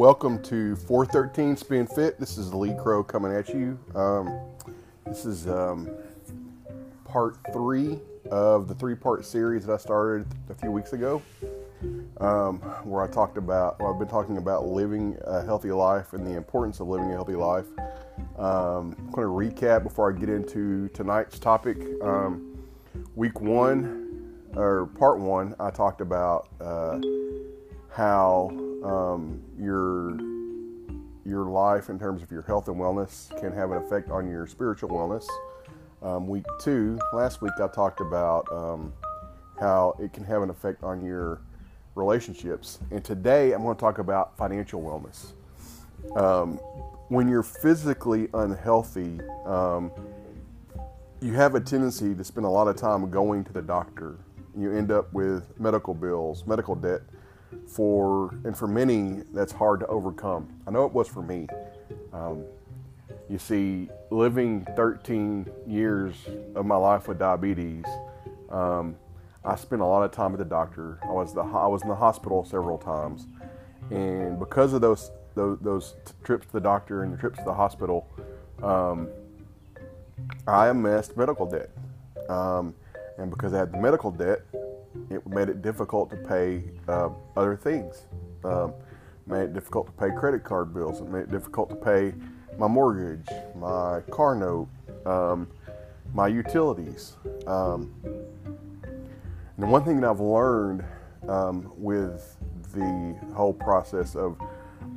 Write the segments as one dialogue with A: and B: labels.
A: welcome to 413 Spin Fit. This is Lee Crow coming at you. Um, this is um, part three of the three part series that I started a few weeks ago, um, where I talked about, well, I've been talking about living a healthy life and the importance of living a healthy life. Um, I'm going to recap before I get into tonight's topic. Um, week one, or part one, I talked about uh, how um, your your life in terms of your health and wellness can have an effect on your spiritual wellness. Um, week two, last week I talked about um, how it can have an effect on your relationships, and today I'm going to talk about financial wellness. Um, when you're physically unhealthy, um, you have a tendency to spend a lot of time going to the doctor. You end up with medical bills, medical debt for and for many that's hard to overcome. I know it was for me. Um, you see, living 13 years of my life with diabetes, um, I spent a lot of time at the doctor. I was the I was in the hospital several times, and because of those those, those trips to the doctor and the trips to the hospital, um, I amassed medical debt. Um, and because I had the medical debt, it made it difficult to pay uh, other things. Um, made it difficult to pay credit card bills. It made it difficult to pay my mortgage, my car note, um, my utilities. Um, and the one thing that I've learned um, with the whole process of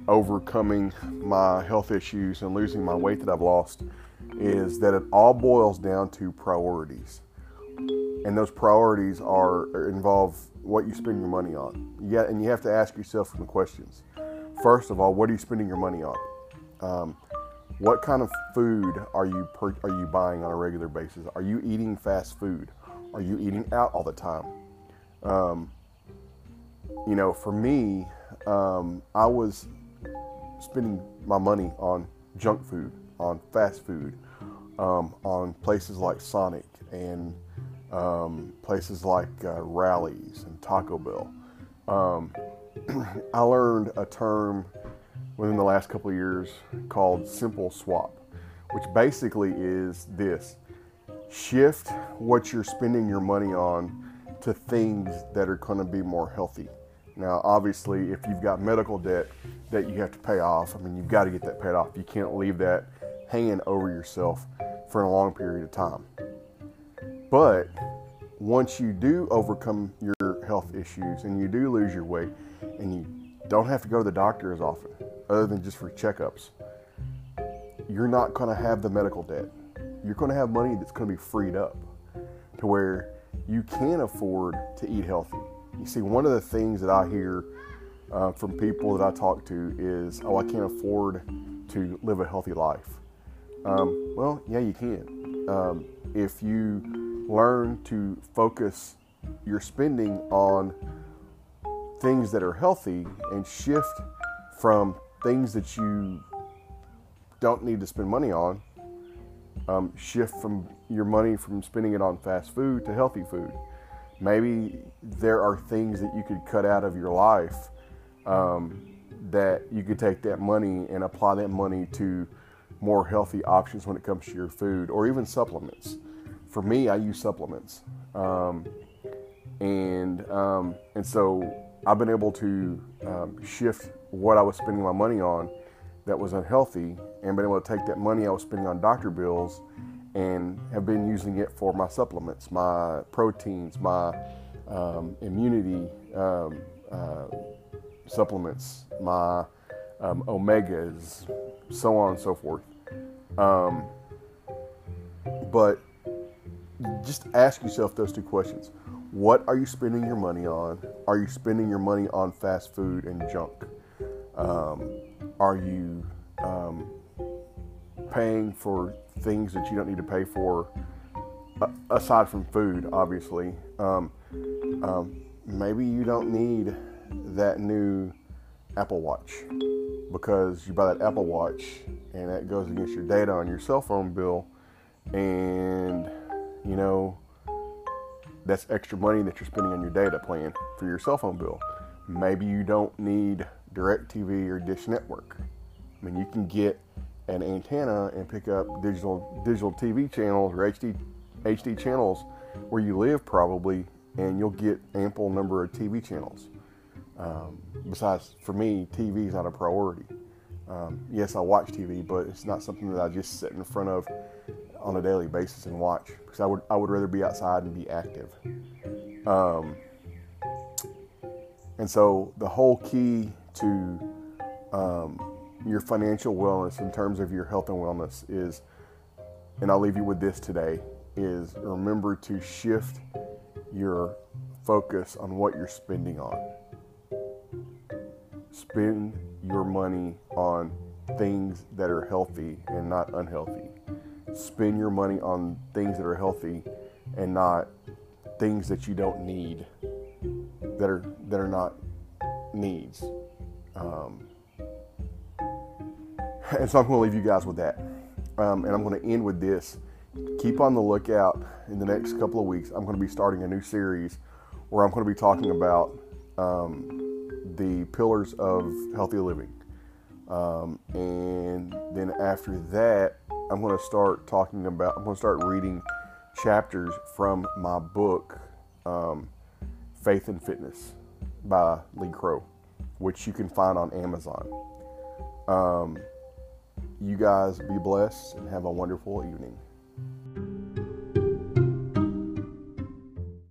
A: overcoming my health issues and losing my weight that I've lost is that it all boils down to priorities and those priorities are involve what you spend your money on. Yeah, and you have to ask yourself some questions. First of all, what are you spending your money on? Um, what kind of food are you per, are you buying on a regular basis? Are you eating fast food? Are you eating out all the time? Um, you know, for me, um, I was spending my money on junk food, on fast food, um, on places like Sonic and um, places like uh, Rally's and Taco Bell. Um, I learned a term within the last couple of years called simple swap, which basically is this shift what you're spending your money on to things that are going to be more healthy. Now, obviously, if you've got medical debt that you have to pay off, I mean, you've got to get that paid off. You can't leave that hanging over yourself for a long period of time. But once you do overcome your health issues and you do lose your weight and you don't have to go to the doctor as often, other than just for checkups, you're not going to have the medical debt. You're going to have money that's going to be freed up to where you can afford to eat healthy. You see, one of the things that I hear uh, from people that I talk to is, oh, I can't afford to live a healthy life. Um, well, yeah, you can. Um, if you learn to focus your spending on things that are healthy and shift from things that you don't need to spend money on. Um, shift from your money from spending it on fast food to healthy food. Maybe there are things that you could cut out of your life um, that you could take that money and apply that money to more healthy options when it comes to your food or even supplements for me, I use supplements, um, and um, and so I've been able to um, shift what I was spending my money on that was unhealthy, and been able to take that money I was spending on doctor bills, and have been using it for my supplements, my proteins, my um, immunity um, uh, supplements, my um, omegas, so on and so forth. but just ask yourself those two questions. What are you spending your money on? Are you spending your money on fast food and junk? Um, are you um, paying for things that you don't need to pay for, aside from food, obviously? Um, um, maybe you don't need that new Apple Watch because you buy that Apple Watch and that goes against your data on your cell phone bill and you know, that's extra money that you're spending on your data plan for your cell phone bill. Maybe you don't need DirecTV or Dish Network. I mean, you can get an antenna and pick up digital digital TV channels or HD HD channels where you live probably, and you'll get ample number of TV channels. Um, besides, for me, TV is not a priority. Um, yes, I watch TV, but it's not something that I just sit in front of on a daily basis and watch because I would I would rather be outside and be active. Um, and so the whole key to um, your financial wellness in terms of your health and wellness is, and I'll leave you with this today, is remember to shift your focus on what you're spending on. Spend your money on things that are healthy and not unhealthy. Spend your money on things that are healthy and not things that you don't need that are that are not needs. Um, and so I'm going to leave you guys with that. Um, and I'm going to end with this. Keep on the lookout in the next couple of weeks. I'm going to be starting a new series where I'm going to be talking about um, the pillars of healthy living. Um, and then after that, I'm going to start talking about, I'm going to start reading chapters from my book, um, Faith and Fitness by Lee Crow, which you can find on Amazon. Um, you guys be blessed and have a wonderful evening.